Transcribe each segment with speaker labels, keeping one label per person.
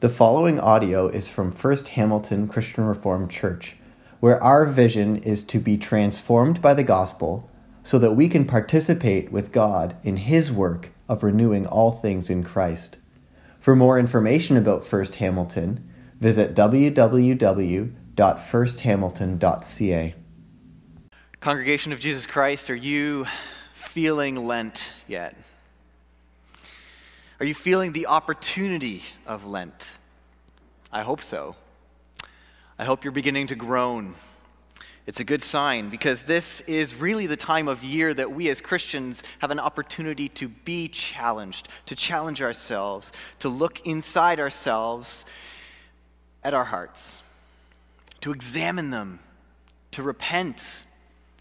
Speaker 1: The following audio is from First Hamilton Christian Reformed Church, where our vision is to be transformed by the gospel so that we can participate with God in His work of renewing all things in Christ. For more information about First Hamilton, visit www.firsthamilton.ca.
Speaker 2: Congregation of Jesus Christ, are you feeling Lent yet? Are you feeling the opportunity of Lent? I hope so. I hope you're beginning to groan. It's a good sign because this is really the time of year that we as Christians have an opportunity to be challenged, to challenge ourselves, to look inside ourselves at our hearts, to examine them, to repent,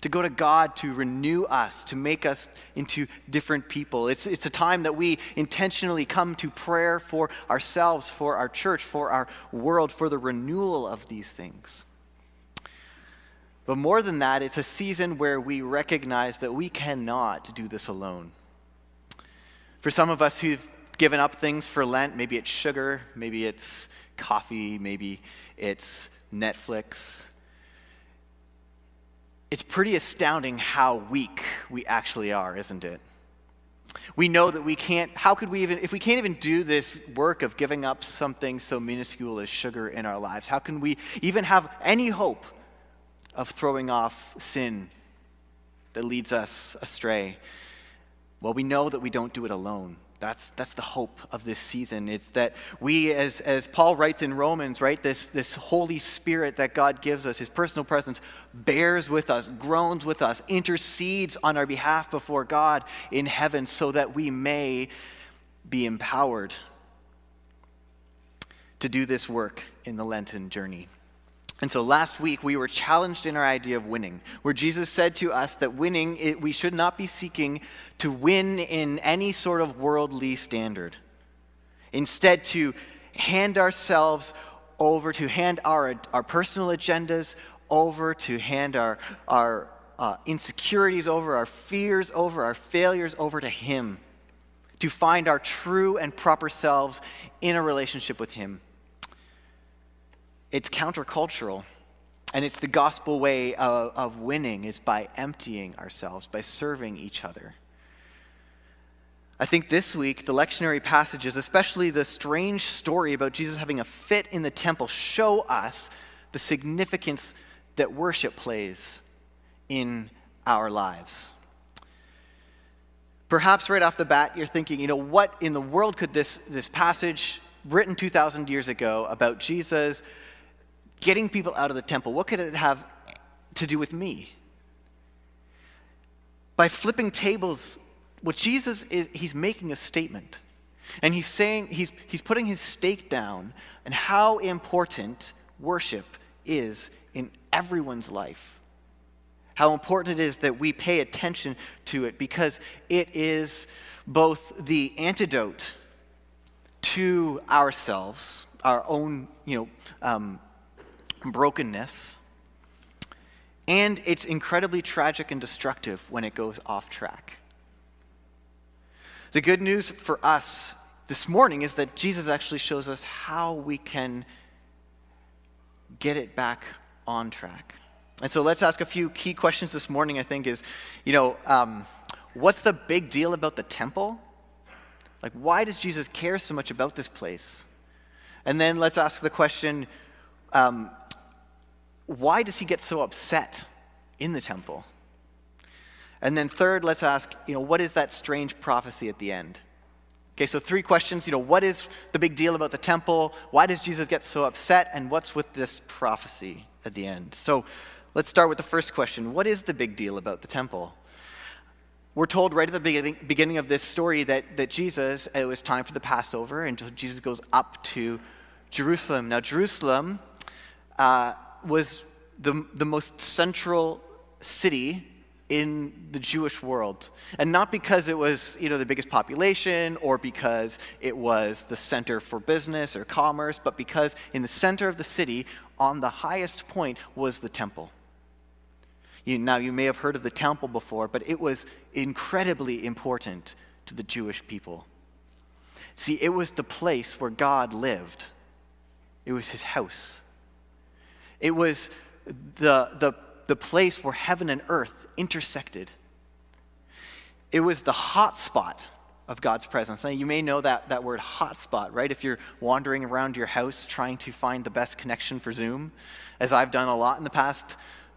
Speaker 2: to go to God to renew us, to make us into different people. It's, it's a time that we intentionally come to prayer for ourselves, for our church, for our world, for the renewal of these things. But more than that, it's a season where we recognize that we cannot do this alone. For some of us who've given up things for Lent, maybe it's sugar, maybe it's coffee, maybe it's Netflix, it's pretty astounding how weak we actually are, isn't it? We know that we can't, how could we even, if we can't even do this work of giving up something so minuscule as sugar in our lives, how can we even have any hope of throwing off sin that leads us astray? Well, we know that we don't do it alone. That's, that's the hope of this season. It's that we, as, as Paul writes in Romans, right, this, this Holy Spirit that God gives us, his personal presence, bears with us, groans with us, intercedes on our behalf before God in heaven so that we may be empowered to do this work in the Lenten journey. And so last week we were challenged in our idea of winning, where Jesus said to us that winning, it, we should not be seeking to win in any sort of worldly standard. Instead, to hand ourselves over, to hand our, our personal agendas over, to hand our, our uh, insecurities over, our fears over, our failures over to Him, to find our true and proper selves in a relationship with Him it's countercultural. And it's the gospel way of, of winning is by emptying ourselves, by serving each other. I think this week, the lectionary passages, especially the strange story about Jesus having a fit in the temple, show us the significance that worship plays in our lives. Perhaps right off the bat, you're thinking, you know, what in the world could this, this passage written 2,000 years ago about Jesus getting people out of the temple, what could it have to do with me? By flipping tables, what Jesus is, he's making a statement. And he's saying, he's, he's putting his stake down and how important worship is in everyone's life. How important it is that we pay attention to it because it is both the antidote to ourselves, our own, you know, um, brokenness, and it's incredibly tragic and destructive when it goes off track. The good news for us this morning is that Jesus actually shows us how we can get it back on track. And so let's ask a few key questions this morning, I think, is, you know, um, what's the big deal about the temple? Like, why does Jesus care so much about this place? And then let's ask the question um, why does he get so upset in the temple? And then third, let's ask, you know, what is that strange prophecy at the end? Okay, so three questions. You know, what is the big deal about the temple? Why does Jesus get so upset? And what's with this prophecy at the end? So let's start with the first question. What is the big deal about the temple? We're told right at the beginning, beginning of this story that, that Jesus, it was time for the Passover, and Jesus goes up to Jerusalem. Now, Jerusalem uh, was the, the most central city in the Jewish world. And not because it was, you know, the biggest population or because it was the center for business or commerce, but because in the center of the city, on the highest point, was the temple. You, now, you may have heard of the temple before, but it was incredibly important to the Jewish people. See, it was the place where God lived. it was his house. It was the, the, the place where heaven and earth intersected. It was the hot spot of God's presence. Now, you may know that, that word hotspot, right? If you're wandering around your house trying to find the best connection for Zoom, as I've done a lot in the past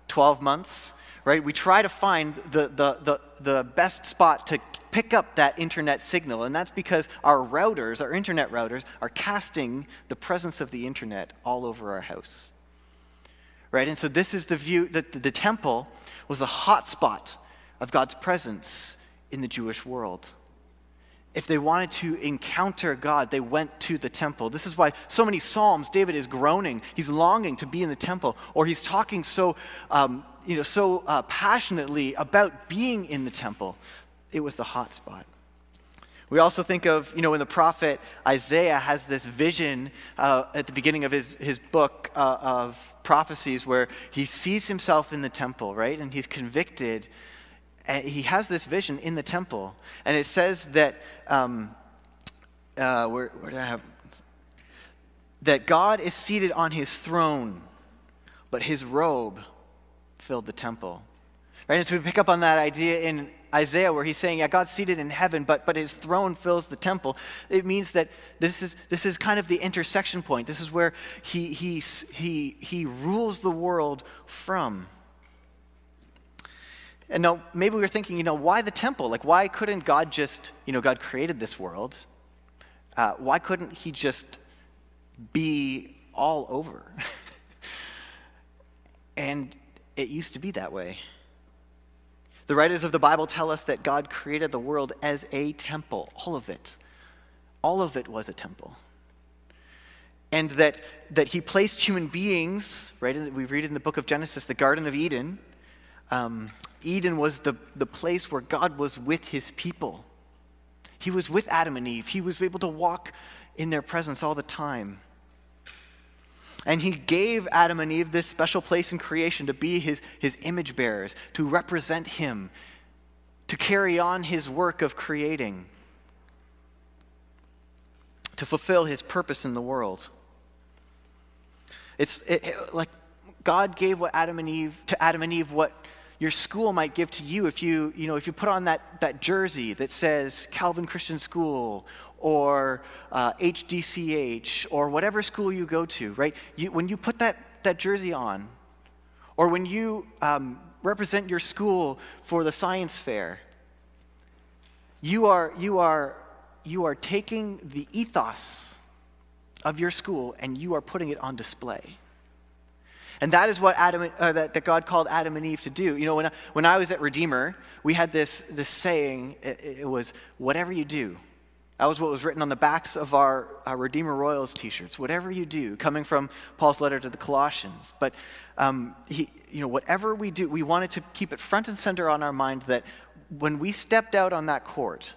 Speaker 2: 12 months, right? We try to find the, the, the, the best spot to pick up that internet signal, and that's because our routers, our internet routers, are casting the presence of the internet all over our house. Right? And so this is the view that the, temple was the hotspot of God's presence in the Jewish world if they wanted to encounter God, they went to the temple. This is why so many Psalms, David is groaning. He's longing to be in the temple, or he's talking so, um, you know, so uh, passionately about being in the temple. It was the hot spot. We also think of, you know, when the prophet Isaiah has this vision uh, at the beginning of his, his book uh, of prophecies where he sees himself in the temple, right? And he's convicted and he has this vision in the temple. And it says that, um, uh, where, where did I have? That God is seated on his throne, but his robe filled the temple. Right? And so we pick up on that idea in Isaiah where he's saying, yeah, God's seated in heaven, but, but his throne fills the temple. It means that this is, this is kind of the intersection point. This is where he, he, he, he rules the world from. And now, maybe we are thinking, you know, why the temple? Like, why couldn't God just, you know, God created this world. Uh, why couldn't He just be all over? and it used to be that way. The writers of the Bible tell us that God created the world as a temple, all of it. All of it was a temple. And that, that He placed human beings, right? We read in the book of Genesis, the Garden of Eden. Um, Eden was the, the place where God was with his people. He was with Adam and Eve. He was able to walk in their presence all the time. And he gave Adam and Eve this special place in creation to be his, his image bearers, to represent him, to carry on his work of creating, to fulfill his purpose in the world. It's it, it, like God gave what Adam and Eve to Adam and Eve what your school might give to you if you, you know, if you put on that, that jersey that says Calvin Christian School or uh, HDCH or whatever school you go to, right? You, when you put that, that jersey on, or when you um, represent your school for the science fair, you are, you are, you are taking the ethos of your school and you are putting it on display. And that is what Adam, uh, that, that, God called Adam and Eve to do. You know, when I, when I was at Redeemer, we had this, this saying, it, it was, whatever you do. That was what was written on the backs of our, our Redeemer Royals t-shirts. Whatever you do, coming from Paul's letter to the Colossians. But, um, he, you know, whatever we do, we wanted to keep it front and center on our mind that when we stepped out on that court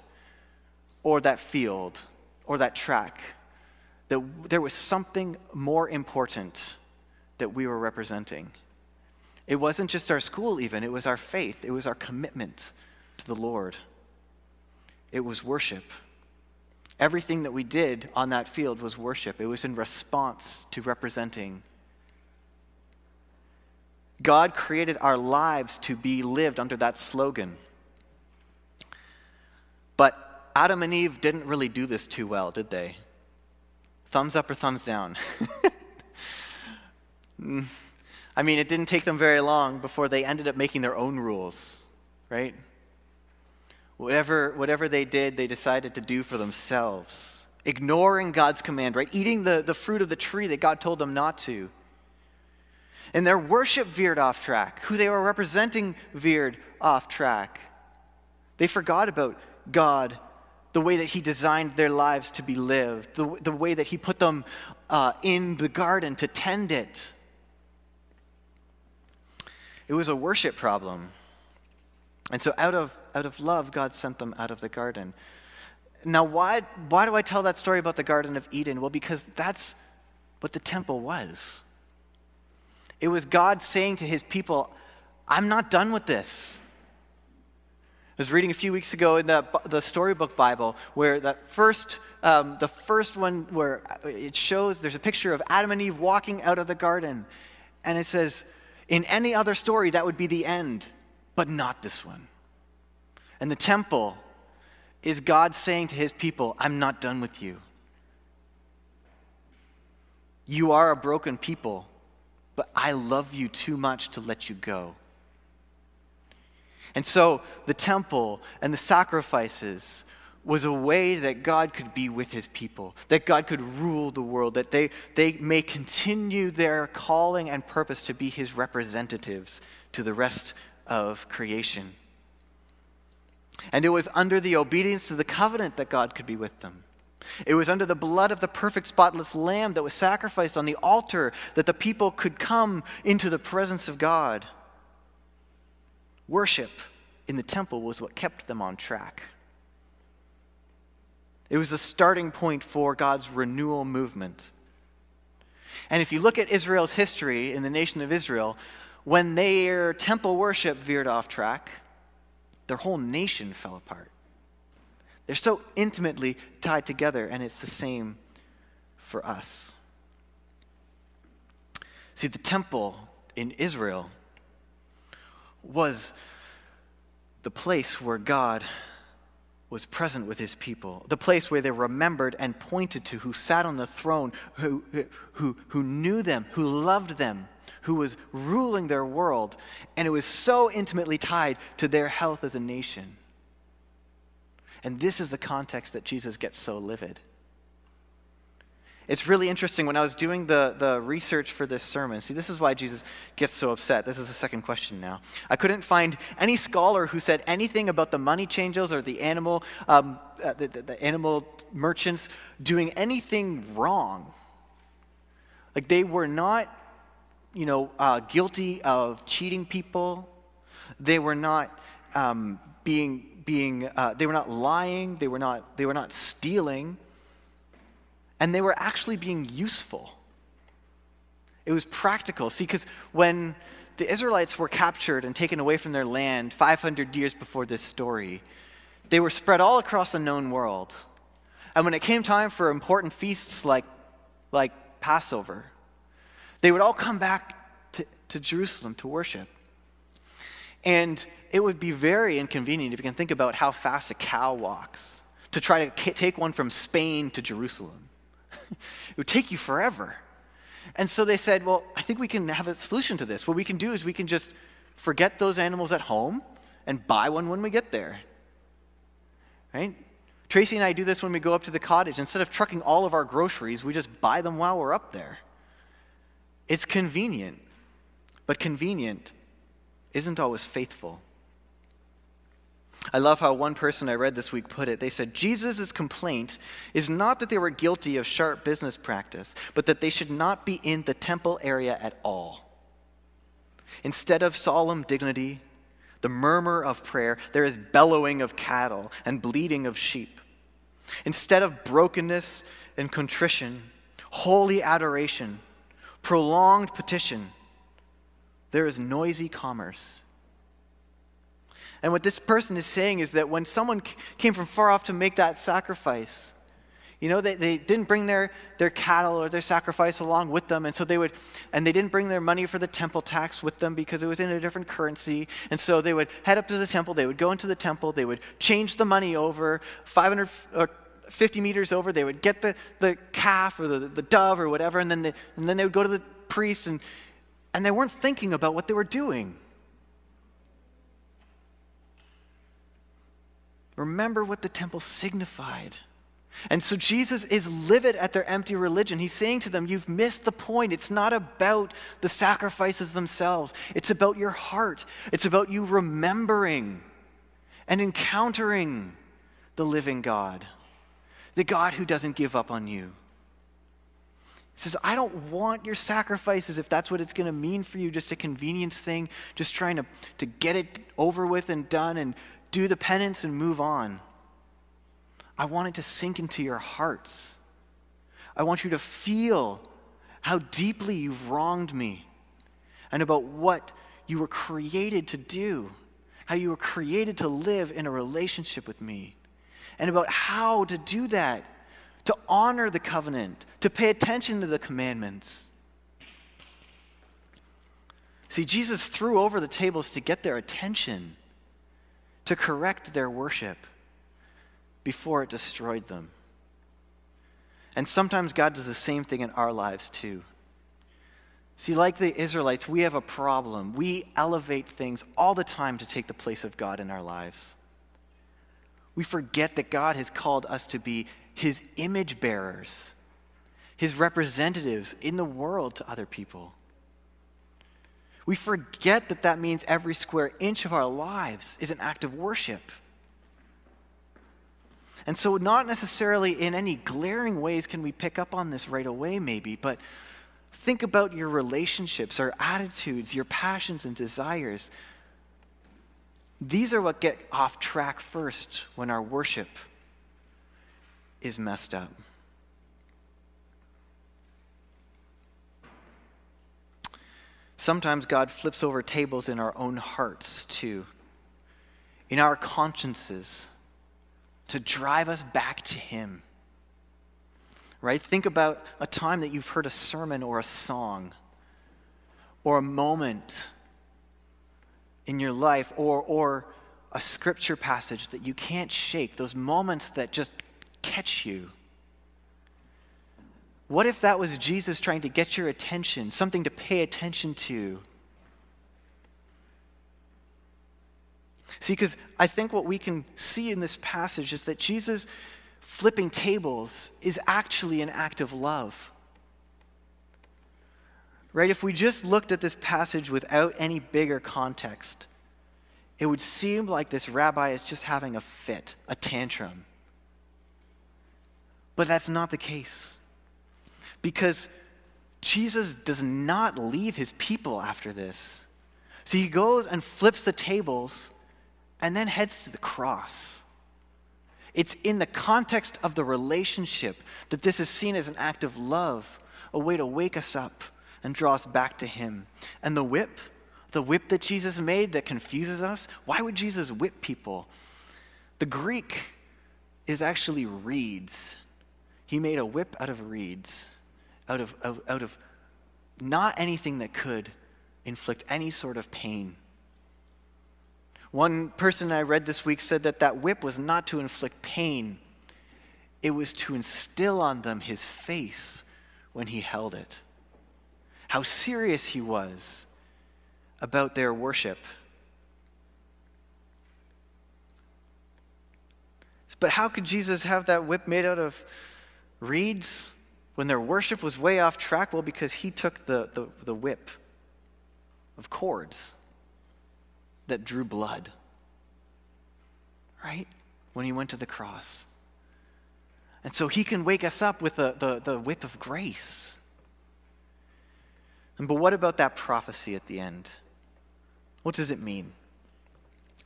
Speaker 2: or that field or that track, that there was something more important that we were representing. It wasn't just our school, even, it was our faith, it was our commitment to the Lord. It was worship. Everything that we did on that field was worship, it was in response to representing. God created our lives to be lived under that slogan. But Adam and Eve didn't really do this too well, did they? Thumbs up or thumbs down? I mean, it didn't take them very long before they ended up making their own rules, right? Whatever, whatever they did, they decided to do for themselves, ignoring God's command, right? Eating the, the fruit of the tree that God told them not to. And their worship veered off track. Who they were representing veered off track. They forgot about God, the way that He designed their lives to be lived, the, the way that He put them uh, in the garden to tend it. It was a worship problem. And so, out of, out of love, God sent them out of the garden. Now, why, why do I tell that story about the Garden of Eden? Well, because that's what the temple was. It was God saying to his people, I'm not done with this. I was reading a few weeks ago in the, the storybook Bible where that first, um, the first one where it shows there's a picture of Adam and Eve walking out of the garden. And it says, in any other story, that would be the end, but not this one. And the temple is God saying to his people, I'm not done with you. You are a broken people, but I love you too much to let you go. And so the temple and the sacrifices was a way that God could be with his people, that God could rule the world, that they, they may continue their calling and purpose to be his representatives to the rest of creation. And it was under the obedience to the covenant that God could be with them. It was under the blood of the perfect, spotless lamb that was sacrificed on the altar that the people could come into the presence of God. Worship in the temple was what kept them on track. It was the starting point for God's renewal movement. And if you look at Israel's history in the nation of Israel, when their temple worship veered off track, their whole nation fell apart. They're so intimately tied together, and it's the same for us. See, the temple in Israel was the place where God was present with his people, the place where they remembered and pointed to who sat on the throne, who, who, who knew them, who loved them, who was ruling their world. And it was so intimately tied to their health as a nation. And this is the context that Jesus gets so livid. It's really interesting when I was doing the, the research for this sermon. See, this is why Jesus gets so upset. This is the second question now. I couldn't find any scholar who said anything about the money changers or the animal, um, uh, the, the, the animal merchants doing anything wrong. Like they were not, you know, uh, guilty of cheating people. They were not um, being being. Uh, they were not lying. They were not. They were not stealing and they were actually being useful. It was practical. See, because when the Israelites were captured and taken away from their land 500 years before this story, they were spread all across the known world. And when it came time for important feasts like, like Passover, they would all come back to, to Jerusalem to worship. And it would be very inconvenient if you can think about how fast a cow walks to try to take one from Spain to Jerusalem. It would take you forever. And so they said, well, I think we can have a solution to this. What we can do is we can just forget those animals at home and buy one when we get there. Right? Tracy and I do this when we go up to the cottage. Instead of trucking all of our groceries, we just buy them while we're up there. It's convenient, but convenient isn't always faithful. I love how one person I read this week put it. They said, Jesus' complaint is not that they were guilty of sharp business practice, but that they should not be in the temple area at all. Instead of solemn dignity, the murmur of prayer, there is bellowing of cattle and bleating of sheep. Instead of brokenness and contrition, holy adoration, prolonged petition, there is noisy commerce and what this person is saying is that when someone came from far off to make that sacrifice, you know, they, they didn't bring their, their cattle or their sacrifice along with them. And so they would, and they didn't bring their money for the temple tax with them because it was in a different currency. And so they would head up to the temple, they would go into the temple, they would change the money over 500 or 50 meters over, they would get the, the calf or the, the dove or whatever, and then, they, and then they would go to the priest, and, and they weren't thinking about what they were doing. Remember what the temple signified. And so Jesus is livid at their empty religion. He's saying to them, You've missed the point. It's not about the sacrifices themselves, it's about your heart. It's about you remembering and encountering the living God, the God who doesn't give up on you. He says, I don't want your sacrifices if that's what it's going to mean for you, just a convenience thing, just trying to, to get it over with and done and do the penance and move on. I want it to sink into your hearts. I want you to feel how deeply you've wronged me and about what you were created to do how you were created to live in a relationship with me, and about how to do that, to honor the covenant, to pay attention to the commandments. See, Jesus threw over the tables to get their attention, to correct their worship before it destroyed them. And sometimes God does the same thing in our lives too. See, like the Israelites, we have a problem. We elevate things all the time to take the place of God in our lives. We forget that God has called us to be his image bearers, his representatives in the world to other people. We forget that that means every square inch of our lives is an act of worship. And so, not necessarily in any glaring ways can we pick up on this right away, maybe, but think about your relationships, our attitudes, your passions and desires. These are what get off track first when our worship is messed up. Sometimes God flips over tables in our own hearts, too, in our consciences, to drive us back to Him. Right? Think about a time that you've heard a sermon or a song or a moment in your life or, or a scripture passage that you can't shake, those moments that just catch you. What if that was Jesus trying to get your attention, something to pay attention to? See, because I think what we can see in this passage is that Jesus flipping tables is actually an act of love. Right? If we just looked at this passage without any bigger context, it would seem like this rabbi is just having a fit, a tantrum. But that's not the case. Because Jesus does not leave his people after this. So he goes and flips the tables and then heads to the cross. It's in the context of the relationship that this is seen as an act of love, a way to wake us up and draw us back to him. And the whip, the whip that Jesus made that confuses us, why would Jesus whip people? The Greek is actually reeds. He made a whip out of reeds out of, out, out of not anything that could inflict any sort of pain. One person I read this week said that that whip was not to inflict pain, it was to instill on them his face when he held it. How serious he was about their worship. But how could Jesus have that whip made out of reeds? When their worship was way off track? Well, because he took the, the, the whip of cords that drew blood, right? When he went to the cross. And so he can wake us up with the, the, the whip of grace. And, but what about that prophecy at the end? What does it mean?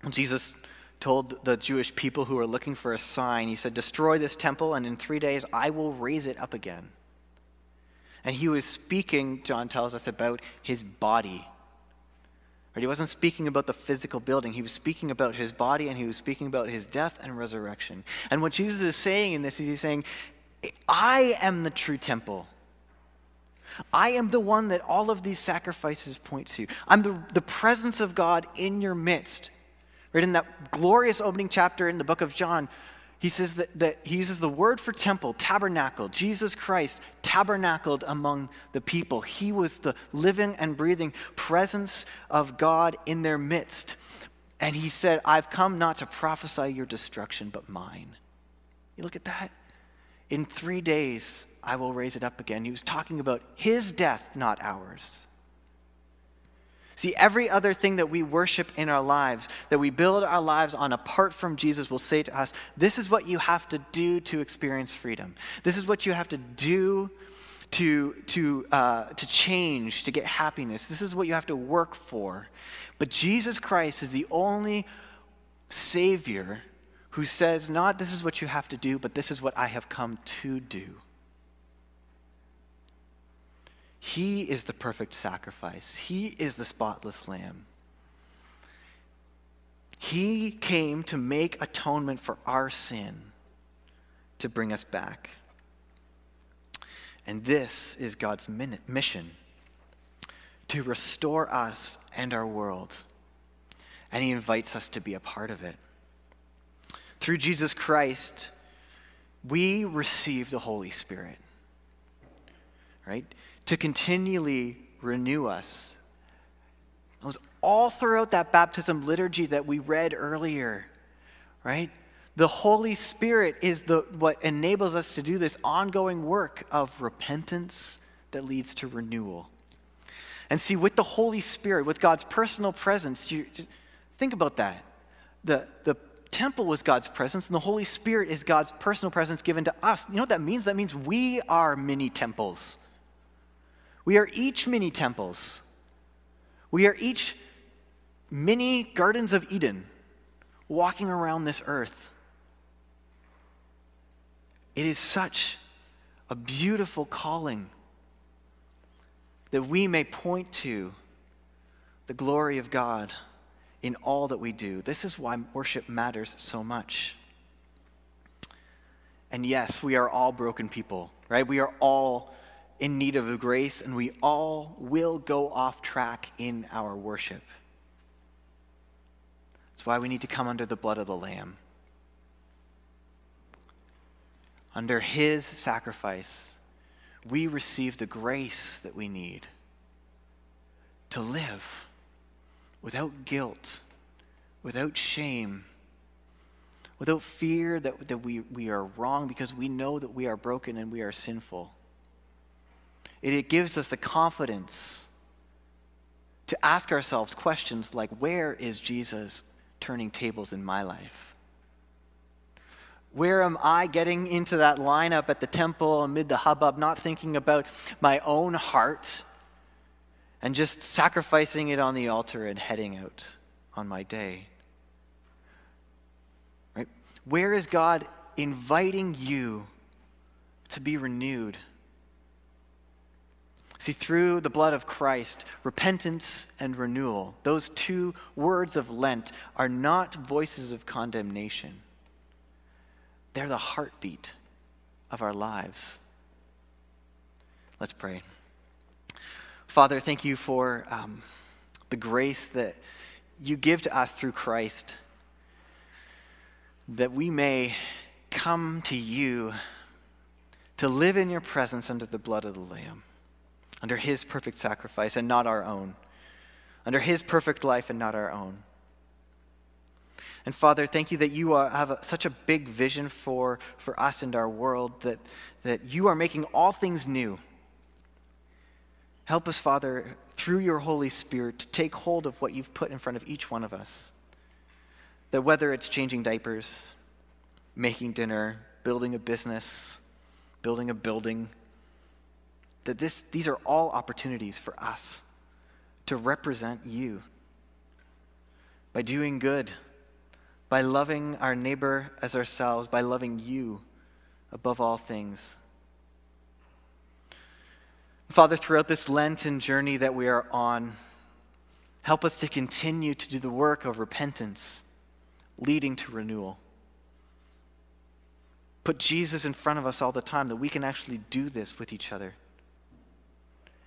Speaker 2: Jesus told the Jewish people who were looking for a sign, he said, Destroy this temple, and in three days I will raise it up again. And he was speaking, John tells us, about his body. Right? He wasn't speaking about the physical building. He was speaking about his body and he was speaking about his death and resurrection. And what Jesus is saying in this is he's saying, I am the true temple. I am the one that all of these sacrifices point to. I'm the, the presence of God in your midst. Right in that glorious opening chapter in the book of John, he says that, that he uses the word for temple, tabernacle. Jesus Christ tabernacled among the people. He was the living and breathing presence of God in their midst. And he said, I've come not to prophesy your destruction, but mine. You look at that. In three days, I will raise it up again. He was talking about his death, not ours. See, every other thing that we worship in our lives, that we build our lives on apart from Jesus, will say to us, This is what you have to do to experience freedom. This is what you have to do to, to, uh, to change, to get happiness. This is what you have to work for. But Jesus Christ is the only Savior who says, Not this is what you have to do, but this is what I have come to do. He is the perfect sacrifice, He is the spotless lamb. He came to make atonement for our sin, to bring us back. And this is God's mission to restore us and our world. And He invites us to be a part of it. Through Jesus Christ, we receive the Holy Spirit, right? To continually renew us. It was all throughout that baptism liturgy that we read earlier, right? The Holy Spirit is the, what enables us to do this ongoing work of repentance that leads to renewal. And see, with the Holy Spirit, with God's personal presence, you think about that. The, the temple was God's presence, and the Holy Spirit is God's personal presence given to us. You know what that means? That means we are mini temples. We are each mini temples. We are each mini gardens of Eden walking around this earth. It is such a beautiful calling that we may point to the glory of God in all that we do. This is why worship matters so much. And yes, we are all broken people, right? We are all in need of grace, and we all will go off track in our worship. That's why we need to come under the blood of the Lamb. Under his sacrifice, we receive the grace that we need to live without guilt, without shame, without fear that, that we, we are wrong because we know that we are broken and we are sinful. It, gives us the confidence to ask ourselves questions like where is Jesus turning tables in my life? Where am I getting into that lineup at the temple amid the hubbub, not thinking about my own heart and just sacrificing it on the altar and heading out on my day? Right? Where is God inviting you to be renewed? See, through the blood of Christ, repentance and renewal, those two words of Lent are not voices of condemnation. They're the heartbeat of our lives. Let's pray. Father, thank you for um, the grace that you give to us through Christ, that we may come to you to live in your presence under the blood of the Lamb, under his perfect sacrifice and not our own, under his perfect life and not our own. And Father, thank you that you are, have a, such a big vision for, for us and our world, that, that you are making all things new. Help us, Father, through your Holy Spirit, to take hold of what you've put in front of each one of us. That whether it's changing diapers, making dinner, building a business, building a building, that this, these are all opportunities for us to represent you by doing good by loving our neighbor as ourselves, by loving you above all things. Father, throughout this Lenten journey that we are on, help us to continue to do the work of repentance, leading to renewal. Put Jesus in front of us all the time that we can actually do this with each other.